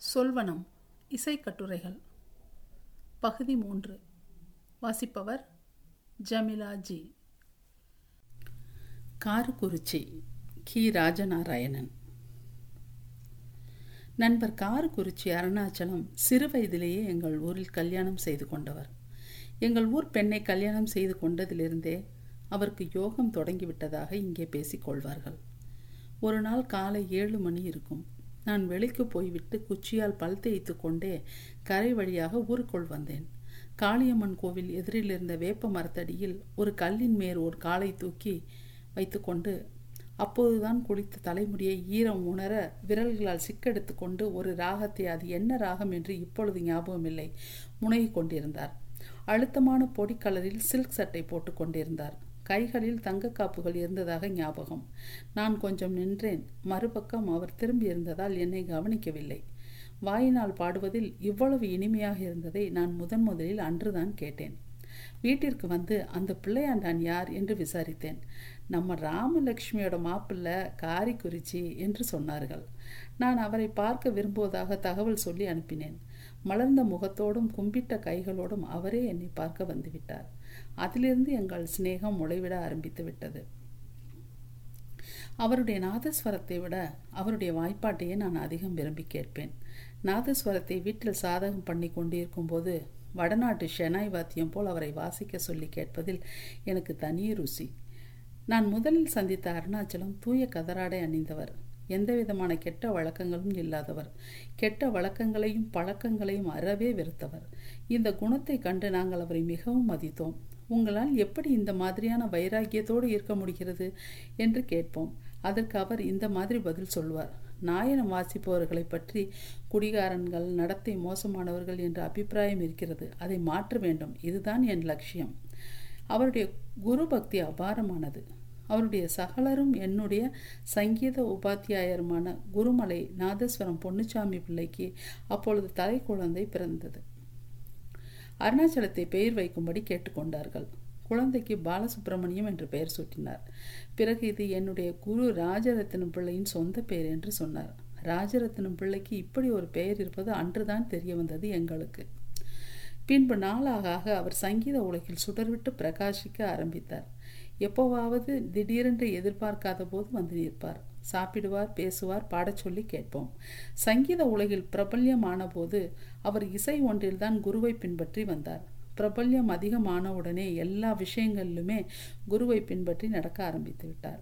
சொல்வனம் இசைக்கட்டுரைகள். பகுதி மூன்று. வாசிப்பவர் ஜமிலா ஜி. காரக்குறிச்சி கி. ராஜநாராயணன். நண்பர் காரக்குறிச்சி அருணாச்சலம் சிறு வயதிலேயே எங்கள் ஊரில் கல்யாணம் செய்து கொண்டவர். எங்கள் ஊர் பெண்ணை கல்யாணம் செய்து கொண்டதிலிருந்தே அவருக்கு யோகம் தொடங்கிவிட்டதாக இங்கே பேசிக்கொள்வார்கள் ஒரு நாள் காலை ஏழு மணி இருக்கும். நான் வெளிக்கு போய்விட்டு குச்சியால் பல் தேய்த்து கொண்டே கரை வழியாக ஊருக்குள் வந்தேன். காளியம்மன் கோவில் எதிரில் இருந்த வேப்ப மரத்தடியில் ஒரு கல்லின் மேல் ஒரு காலை தூக்கி வைத்துக்கொண்டு அப்போதுதான் குளித்த தலைமுடியை ஈரம் உணர விரல்களால் சிக்கெடுத்து கொண்டு ஒரு ராகத்தை அது என்ன ராகம்? என்று இப்பொழுது ஞாபகமில்லை முனகிக் கொண்டிருந்தார். அழுத்தமான பொடி கலரில் சில்க் சட்டை போட்டு கொண்டிருந்தார். கைகளில் தங்க காப்புகள் இருந்ததாக ஞாபகம். நான் கொஞ்சம் நின்றேன். மறுபக்கம் அவர் திரும்பி இருந்ததால் என்னை கவனிக்கவில்லை. வாயினால் பாடுவதில் இவ்வளவு இனிமையாக இருந்ததை நான் முதன் முதலில் அன்றுதான் கேட்டேன். வீட்டிற்கு வந்து அந்த பிள்ளையாண்டான் யார் என்று விசாரித்தேன். நம்ம ராமலட்சுமியோட மாப்பிள்ளை காரிக்குறிச்சி என்று சொன்னார்கள். நான் அவரை பார்க்க விரும்புவதாக தகவல் சொல்லி அனுப்பினேன். மலர்ந்த முகத்தோடும் கும்பிட்ட கைகளோடும் அவரே என்னை பார்க்க வந்துவிட்டார் அதிலிருந்து எங்கள் சிநேகம் முளைவிட ஆரம்பித்து விட்டது. அவருடைய நாதஸ்வரத்தை விட அவருடைய வாய்ப்பாட்டையே நான் அதிகம் விரும்பி கேட்பேன். நாதஸ்வரத்தை வீட்டில் சாதகம் பண்ணி கொண்டிருக்கும் போது வடநாட்டு ஷெனாய் வாத்தியம் போல் அவரை வாசிக்க சொல்லி கேட்பதில் எனக்கு தனி ருசி. நான் முதலில் சந்தித்த அருணாச்சலம் தூய கதராடை அணிந்தவர். எந்த விதமான கெட்ட வழக்கங்களும் இல்லாதவர். கெட்ட வழக்கங்களையும் பழக்கங்களையும் அறவே வெறுத்தவர். இந்த குணத்தை கண்டு நாங்கள் அவரை மிகவும் மதித்தோம். உங்களால் எப்படி இந்த மாதிரியான வைராக்கியத்தோடு இருக்க முடிகிறது? என்று கேட்போம். அதற்கு அவர் இந்த மாதிரி பதில் சொல்வார். நாயனம் வாசிப்பவர்களை பற்றி குடிகாரன்கள் நடத்தை மோசமானவர்கள் என்ற அபிப்பிராயம் இருக்கிறது. அதை மாற்ற வேண்டும். இதுதான் என் லட்சியம். அவருடைய குரு பக்தி அபாரமானது. அவருடைய சகலரும் என்னுடைய சங்கீத உபாத்தியாயருமான குருமலை நாதஸ்வரம் பொன்னுச்சாமி பிள்ளைக்கு அப்பொழுது தலை குழந்தை பிறந்தது. அருணாச்சலத்தை பெயர் வைக்கும்படி கேட்டுக்கொண்டார்கள். குழந்தைக்கு பாலசுப்பிரமணியம் என்று பெயர் சூட்டினார். பிறகு இது என்னுடைய குரு ராஜரத்னம் பிள்ளையின் சொந்த பெயர் என்று சொன்னார். ராஜரத்னம் பிள்ளைக்கு இப்படி ஒரு பெயர் இருப்பது அன்றுதான் தெரிய வந்தது எங்களுக்கு. பின்பு நாளாக அவர் சங்கீத உலகில் சுடர்விட்டு பிரகாசிக்க ஆரம்பித்தார். எப்போவாவது திடீரென்று எதிர்பார்க்காத போது வந்து நிற்பார். சாப்பிடுவார் பேசுவார் பாடச் சொல்லி கேட்போம். சங்கீத உலகில் பிரபல்யமான போது அவர் இசை ஒன்றில்தான் குருவை பின்பற்றி வந்தார். பிரபல்யம் அதிகமான உடனே எல்லா விஷயங்களிலுமே குருவை பின்பற்றி நடக்க ஆரம்பித்து விட்டார்.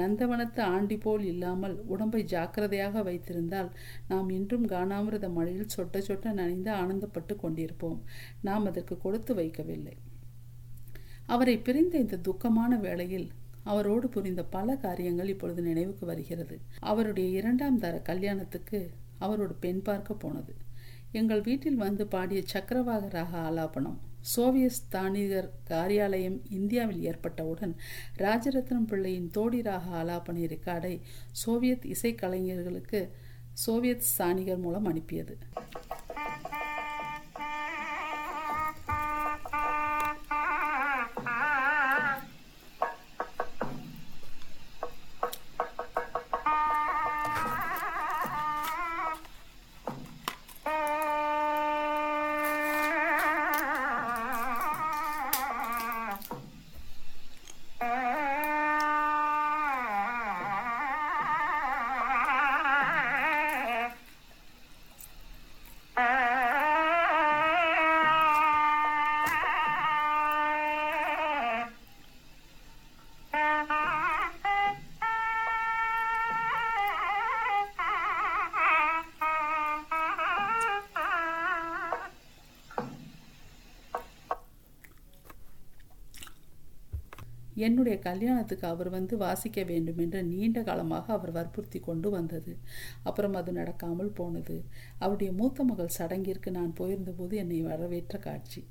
நந்தவனத்து ஆண்டி போல் இல்லாமல் உடம்பை ஜாக்கிரதையாக வைத்திருந்தால் நாம் இன்றும் காணாமிரத மழையில் சொட்ட சொட்ட நனைந்து ஆனந்தப்பட்டு கொண்டிருப்போம். நாம் அதற்கு கொடுத்து வைக்கவில்லை. அவரை பிரிந்த இந்த துக்கமான வேளையில் அவரோடு புரிந்த பல காரியங்கள் இப்பொழுது நினைவுக்கு வருகிறது. அவருடைய இரண்டாம் தர கல்யாணத்துக்கு அவரோட பெண் பார்க்க போனது. எங்கள் வீட்டில் வந்து பாடிய சக்கரவாக ராக ஆலாபனம் சோவியத் ஸ்தானிகர் காரியாலயம் இந்தியாவில் ஏற்பட்டவுடன் ராஜரத்னம் பிள்ளையின் தோடி ராக ஆலாபனை ரெக்கார்டை சோவியத் இசைக்கலைஞர்களுக்கு சோவியத் ஸ்தானிகர் மூலம் அனுப்பியது. என்னுடைய கல்யாணத்துக்கு அவர் வந்து வாசிக்க வேண்டும் என்று நீண்ட காலமாக அவர் வற்புறுத்தி கொண்டு வந்தது. அப்புறம் அது நடக்காமல் போனது. அவருடைய மூத்த மகள் சடங்கிற்கு நான் போயிருந்தபோது என்னை வரவேற்ற காட்சி.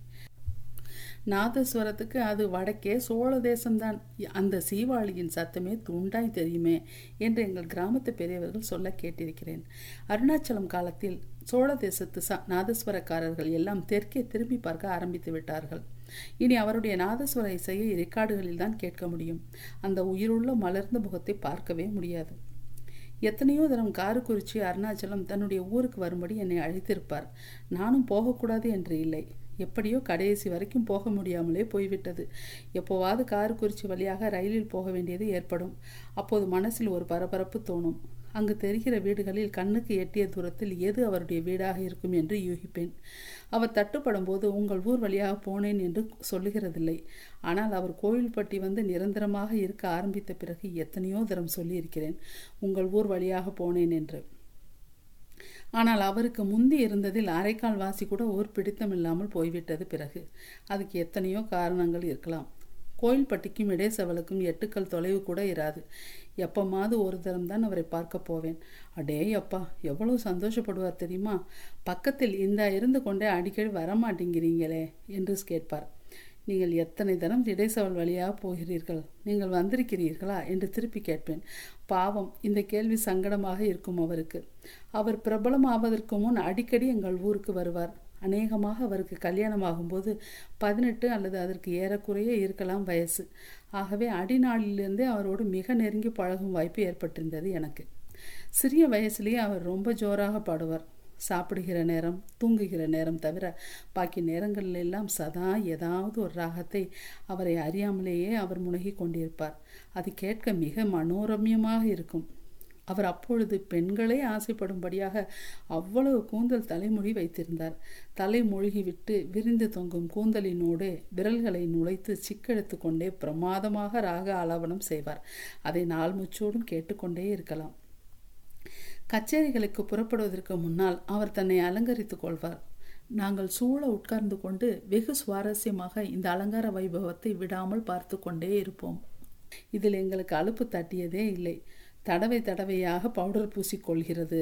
நாதஸ்வரத்துக்கு அது வடக்கே சோழ தேசம்தான். அந்த சீவாளியின் சத்தமே துண்டாய் தெரியுமே என்று எங்கள் கிராமத்து பெரியவர்கள் சொல்ல கேட்டிருக்கிறேன். அருணாச்சலம் காலத்தில் சோழ தேசத்து ச நாதஸ்வரக்காரர்கள் எல்லாம் தெற்கே திரும்பி பார்க்க ஆரம்பித்து விட்டார்கள். இனி அவருடைய நாதஸ்வர இசையை ரெக்கார்டுகளில் தான் கேட்க முடியும். அந்த உயிருள்ள மலர்ந்த முகத்தை பார்க்கவே முடியாது. எத்தனையோ தரம் காரக்குறிச்சி அருணாச்சலம் தன்னுடைய ஊருக்கு வரும்படி என்னை அழைத்திருப்பார். நானும் போகக்கூடாது என்று இல்லை. எப்படியோ கடைசி வரைக்கும் போக முடியாமலே போய்விட்டது. எப்போவாவது காரக்குறிச்சி வழியாக ரயிலில் போக வேண்டியது ஏற்படும். அப்போது மனசில் ஒரு பரபரப்பு தோணும். அங்கு தெரிகிற வீடுகளில் கண்ணுக்கு எட்டிய தூரத்தில் எது அவருடைய வீடாக இருக்கும் என்று யூகிப்பேன். அவர் தட்டுப்படும் போது உங்கள் ஊர் வழியாக போனேன் என்று சொல்லுகிறதில்லை. ஆனால் அவர் கோயில்பட்டி வந்து நிரந்தரமாக இருக்க ஆரம்பித்த பிறகு எத்தனையோ தரம் சொல்லியிருக்கிறேன். உங்கள் ஊர் வழியாக போனேன் என்று. ஆனால் அவருக்கு முந்தி இருந்ததில் அரைக்கால் வாசி கூட ஊர் பிடித்தமில்லாமல் போய்விட்டது பிறகு. அதுக்கு எத்தனையோ காரணங்கள் இருக்கலாம். கோயில்பட்டிக்கும் இடைசவலுக்கும் எட்டுக்கள் தொலைவு கூட இராது. எப்பமாவது ஒரு தரம் தான் அவரை பார்க்க போவேன். அடே அப்பா எவ்வளவு சந்தோஷப்படுவார் தெரியுமா? பக்கத்தில் இந்த இருந்து கொண்டே அடிக்கடி வரமாட்டேங்கிறீங்களே என்று கேட்பார். நீங்கள் எத்தனை தினம் இடைசவல் வழியாக போகிறீர்கள்? நீங்கள் வந்திருக்கிறீர்களா? என்று திருப்பி கேட்பேன். பாவம் இந்த கேள்வி சங்கடமாக இருக்கும் அவருக்கு. அவர் பிரபலமாவதற்கு முன் அடிக்கடி எங்கள் ஊருக்கு வருவார். அநேகமாக அவருக்கு கல்யாணமாகும்போது பதினெட்டு அல்லது அதற்கு ஏறக்குறைய இருக்கலாம் வயசு. ஆகவே அடிநாளிலிருந்தே அவரோடு மிக நெருங்கி பழகும் வாய்ப்பு ஏற்பட்டிருந்தது எனக்கு. சிறிய வயசுலேயே அவர் ரொம்ப ஜோராக பாடுவார். சாப்பிடுகிற நேரம் தூங்குகிற நேரம் தவிர பாக்கி நேரங்களில் எல்லாம் சதா ஏதாவது ஒரு ராகத்தை அவரை அறியாமலேயே அவர் முனகி கொண்டிருப்பார். அது கேட்க மிக மனோரம்யமாக இருக்கும். அவர் அப்பொழுது பெண்களே ஆசைப்படும்படியாக அவ்வளவு கூந்தல் தலைமொழி வைத்திருந்தார். தலை விட்டு விரிந்து தொங்கும் கூந்தலினோடு விரல்களை நுழைத்து சிக்கெடுத்து கொண்டே பிரமாதமாக ராக ஆலாபனம் செய்வார். அதை நாள் முச்சோடும் கேட்டுக்கொண்டே இருக்கலாம். கச்சேரிகளுக்கு புறப்படுவதற்கு முன்னால் அவர் தன்னை அலங்கரித்துக் கொள்வார். நாங்கள் சூழ உட்கார்ந்து கொண்டு வெகு சுவாரஸ்யமாக இந்த அலங்கார வைபவத்தை விடாமல் பார்த்து கொண்டே இருப்போம். இதில் எங்களுக்கு அலுப்பு தட்டியதே இல்லை. தடவை தடவையாக பவுடர் பூசிக்கொள்கிறது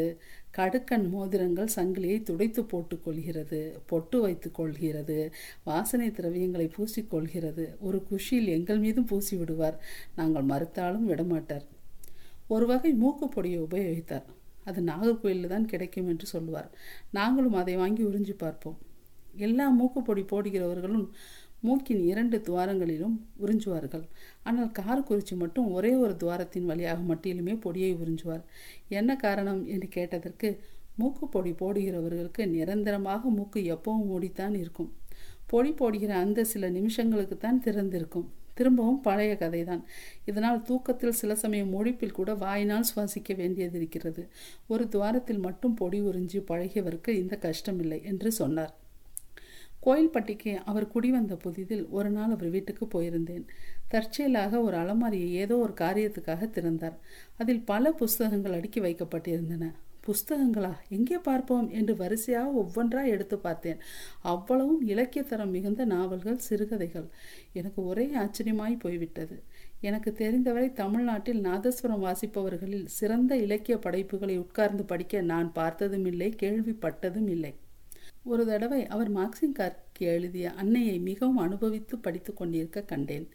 கடுக்கன் மோதிரங்கள் சங்கிலியை துடைத்து போட்டுக்கொள்கிறது பொட்டு வைத்து கொள்கிறது. வாசனை திரவியங்களை பூசிக்கொள்கிறது ஒரு குஷியில் எங்கள் மீதும் பூசி விடுவார். நாங்கள் மறுத்தாலும் விடமாட்டார். ஒரு வகை மூக்குப்பொடியை உபயோகித்தார். அது நாகர்கோயிலில் தான் கிடைக்கும் என்று சொல்லுவார். நாங்களும் அதை வாங்கி உறிஞ்சி பார்ப்போம். எல்லா மூக்குப்பொடி போடுகிறவர்களும் மூக்கின் இரண்டு துவாரங்களிலும் உறிஞ்சுவார்கள். ஆனால் காரக்குறிச்சி மட்டும் ஒரே ஒரு துவாரத்தின் வழியாக மட்டிலுமே பொடியை உறிஞ்சுவார். என்ன காரணம் என்று கேட்டதற்கு மூக்குப்பொடி போடுகிறவர்களுக்கு நிரந்தரமாக மூக்கு எப்பவும் மூடித்தான் இருக்கும். பொடி போடுகிற அந்த சில நிமிஷங்களுக்கு தான் திறந்திருக்கும். திரும்பவும் பழைய கதைதான். இதனால் தூக்கத்தில் சில சமயம் மொழிப்பில் கூட வாயினால் சுவாசிக்க வேண்டியது இருக்கிறது. ஒரு துவாரத்தில் மட்டும் பொடி உறிஞ்சி பழகியவருக்கு இந்த கஷ்டமில்லை என்று சொன்னார். கோயில்பட்டிக்கு அவர் குடிவந்த புதிதில் ஒரு நாள் அவர் வீட்டுக்கு போயிருந்தேன். தற்செயலாக ஒரு அலமாரியை ஏதோ ஒரு காரியத்துக்காக திறந்தார். அதில் பல புஸ்தகங்கள் அடுக்கி வைக்கப்பட்டிருந்தன. புஸ்தகங்களா? எங்கே பார்ப்போம்? என்று வரிசையாக ஒவ்வொன்றாக எடுத்து பார்த்தேன். அவ்வளவும் இலக்கியத்தரம் மிகுந்த நாவல்கள் சிறுகதைகள். எனக்கு ஒரே ஆச்சரியமாய் போய்விட்டது. எனக்கு தெரிந்தவரை தமிழ்நாட்டில் நாதஸ்வரம் வாசிப்பவர்களில் சிறந்த இலக்கிய படைப்புகளை உட்கார்ந்து படிக்க நான் பார்த்ததும் இல்லை கேள்விப்பட்டதும் இல்லை. ஒரு தடவை அவர் மார்க்சிங் கார்கி எழுதிய அன்னையை மிகவும் அனுபவித்து படித்து கொண்டிருக்க கண்டேன்.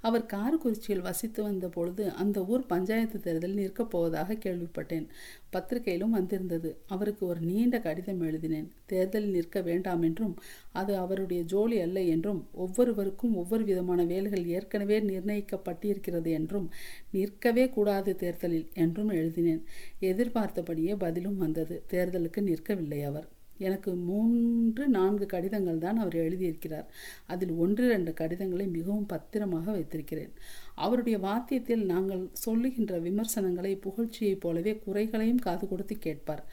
அவர் காரக்குறிச்சியில் வசித்து வந்த பொழுது அந்த ஊர் பஞ்சாயத்து தேர்தலில் நிற்கப் போவதாக கேள்விப்பட்டேன். பத்திரிகையிலும் வந்திருந்தது. அவருக்கு ஒரு நீண்ட கடிதம் எழுதினேன். தேர்தலில் நிற்க வேண்டாம் என்றும் அது அவருடைய ஜோலி அல்ல என்றும் ஒவ்வொருவருக்கும் ஒவ்வொரு விதமான வேலைகள் ஏற்கனவே நிர்ணயிக்கப்பட்டிருக்கிறது என்றும் நிற்கவே கூடாது தேர்தலில் என்றும் எழுதினேன். எதிர்பார்த்தபடியே பதிலும் வந்தது. தேர்தலுக்கு நிற்கவில்லை அவர். எனக்கு மூன்று நான்கு கடிதங்கள் தான் அவர் எழுதியிருக்கிறார். அதில் ஒன்று ரெண்டு கடிதங்களை மிகவும் பத்திரமாக வைத்திருக்கிறேன். அவருடைய வாத்தியத்தில் நாங்கள் சொல்லுகின்ற விமர்சனங்களை புகழ்ச்சியைப் போலவே குறைகளையும் காது கொடுத்து கேட்பார்.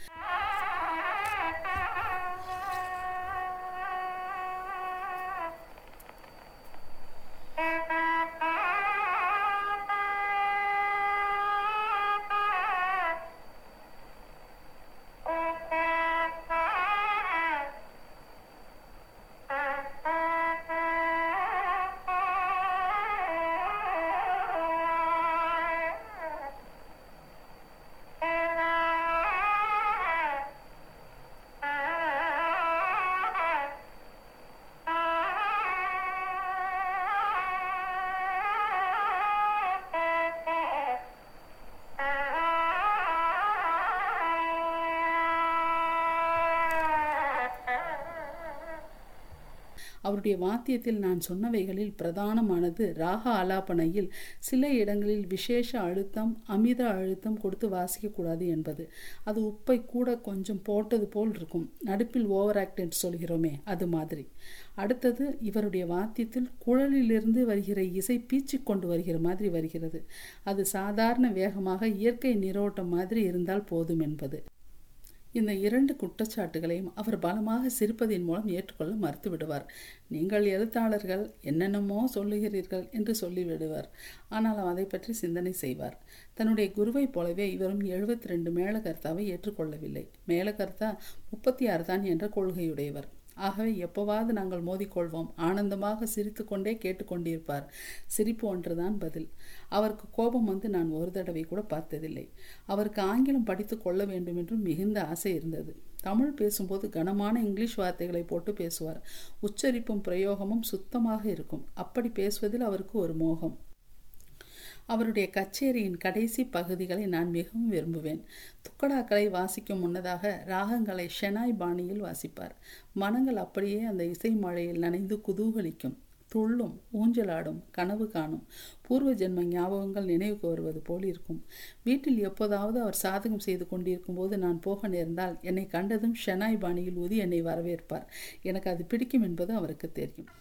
அவருடைய வாத்தியத்தில் நான் சொன்னவைகளில் பிரதானமானது ராக ஆலாபனையில் சில இடங்களில் விசேஷ அழுத்தம் அமித அழுத்தம் கொடுத்து வாசிக்கக்கூடாது என்பது. அது உப்பை கூட கொஞ்சம் போட்டது போல் இருக்கும். நடுப்பில் ஓவர் ஆக்டன்ட் சொல்கிறோமே அது மாதிரி. அடுத்தது இவருடைய வாத்தியத்தில் குழலிலிருந்து வருகிற இசை பீச்சு கொண்டு வருகிற மாதிரி வருகிறது. அது சாதாரண வேகமாக இயற்கை நீரோட்டம் மாதிரி இருந்தால் போதும் என்பது. இந்த இரண்டு குற்றச்சாட்டுகளையும் அவர் பலமாக சிரிப்பதின் மூலம் ஏற்றுக்கொள்ள மறுத்து விடுவார் நீங்கள் எழுத்தாளர்கள் என்னென்னமோ சொல்லுகிறீர்கள் என்று சொல்லிவிடுவார். ஆனால் அதை பற்றி சிந்தனை செய்வார். தன்னுடைய குருவைப் போலவே இவரும் எழுபத்தி ரெண்டு மேலகர்த்தாவை ஏற்றுக்கொள்ளவில்லை. மேலகர்த்தா முப்பத்தி ஆறு தான் என்ற கொள்கையுடையவர். ஆகவே எப்போவாவது நாங்கள் மோதிக்கொள்வோம். ஆனந்தமாக சிரித்து கொண்டே கேட்டுக்கொண்டிருப்பார். சிரிப்பு ஒன்றுதான் பதில். அவருக்கு கோபம் வந்து நான் ஒரு தடவை கூட பார்த்ததில்லை. அவருக்கு ஆங்கிலம் படித்து கொள்ள வேண்டும் என்றும் மிகுந்த ஆசை இருந்தது. தமிழ் பேசும்போது கனமான இங்கிலீஷ் வார்த்தைகளை போட்டு பேசுவார். உச்சரிப்பும் பிரயோகமும் சுத்தமாக இருக்கும். அப்படி பேசுவதில் அவருக்கு ஒரு மோகம். அவருடைய கச்சேரியின் கடைசி பகுதிகளை நான் மிகவும் விரும்புவேன். துக்கடாக்களை வாசிக்கும் முன்னதாக ராகங்களை ஷெனாய் பாணியில் வாசிப்பார். மனங்கள் அப்படியே அந்த இசை மழையில் நனைந்து குதூகலிக்கும் துள்ளும் ஊஞ்சலாடும் கனவு காணும் பூர்வ ஜென்ம ஞாபகங்கள் நினைவுக்கு வருவது போல் இருக்கும். வீட்டில் எப்போதாவது அவர் சாதகம் செய்து கொண்டிருக்கும் போது நான் போக நேர்ந்தால் என்னை கண்டதும் ஷெனாய் பாணியில் ஊதி என்னை வரவேற்பார். எனக்கு அது பிடிக்கும் என்பது அவருக்கு தெரியும்.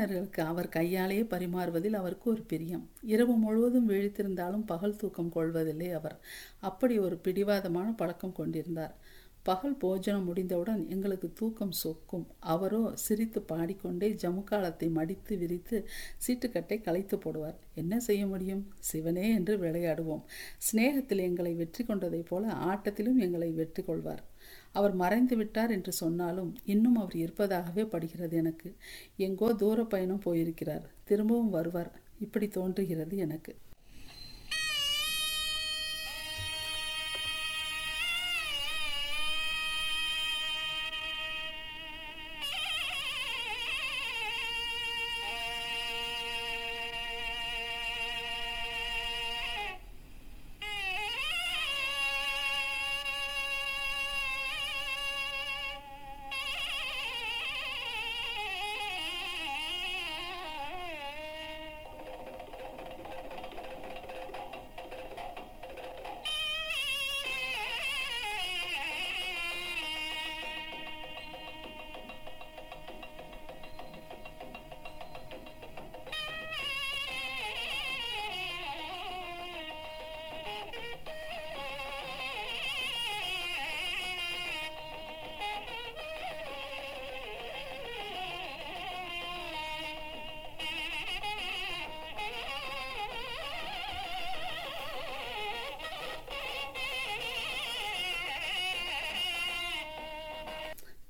விருந்தினர்களுக்கு அவர் கையாலேயே பரிமாறுவதில் அவருக்கு ஒரு பிரியம். இரவு முழுவதும் விழித்திருந்தாலும் பகல் தூக்கம் கொள்வதில்லை அவர். அப்படி ஒரு பிடிவாதமான பழக்கம் கொண்டிருந்தார். பகல் போஜனம் முடிந்தவுடன் எங்களுக்கு தூக்கம் சொக்கும். அவரோ சிரித்து பாடிக்கொண்டே ஜமுக்காலத்தை மடித்து விரித்து சீட்டுக்கட்டை களைத்து போடுவார். என்ன செய்ய முடியும்? சிவனே என்று விளையாடுவோம். சிநேகத்தில் எங்களை வெற்றி கொண்டதைப் போல ஆட்டத்திலும் எங்களை வெற்றி கொள்வார். அவர் மறைந்து விட்டார் என்று சொன்னாலும் இன்னும் அவர் இருப்பதாகவே படுகிறது எனக்கு. எங்கோ தூர பயணம் போயிருக்கிறார். திரும்பவும் வருவார். இப்படி தோன்றுகிறது எனக்கு.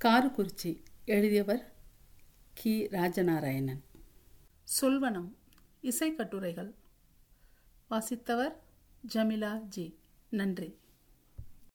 காரக்குறிச்சி எழுதியவர் கி. ராஜநாராயணன். சொல்வனம் இசைக்கட்டுரைகள் வாசித்தவர் ஜமிலா ஜி. நன்றி.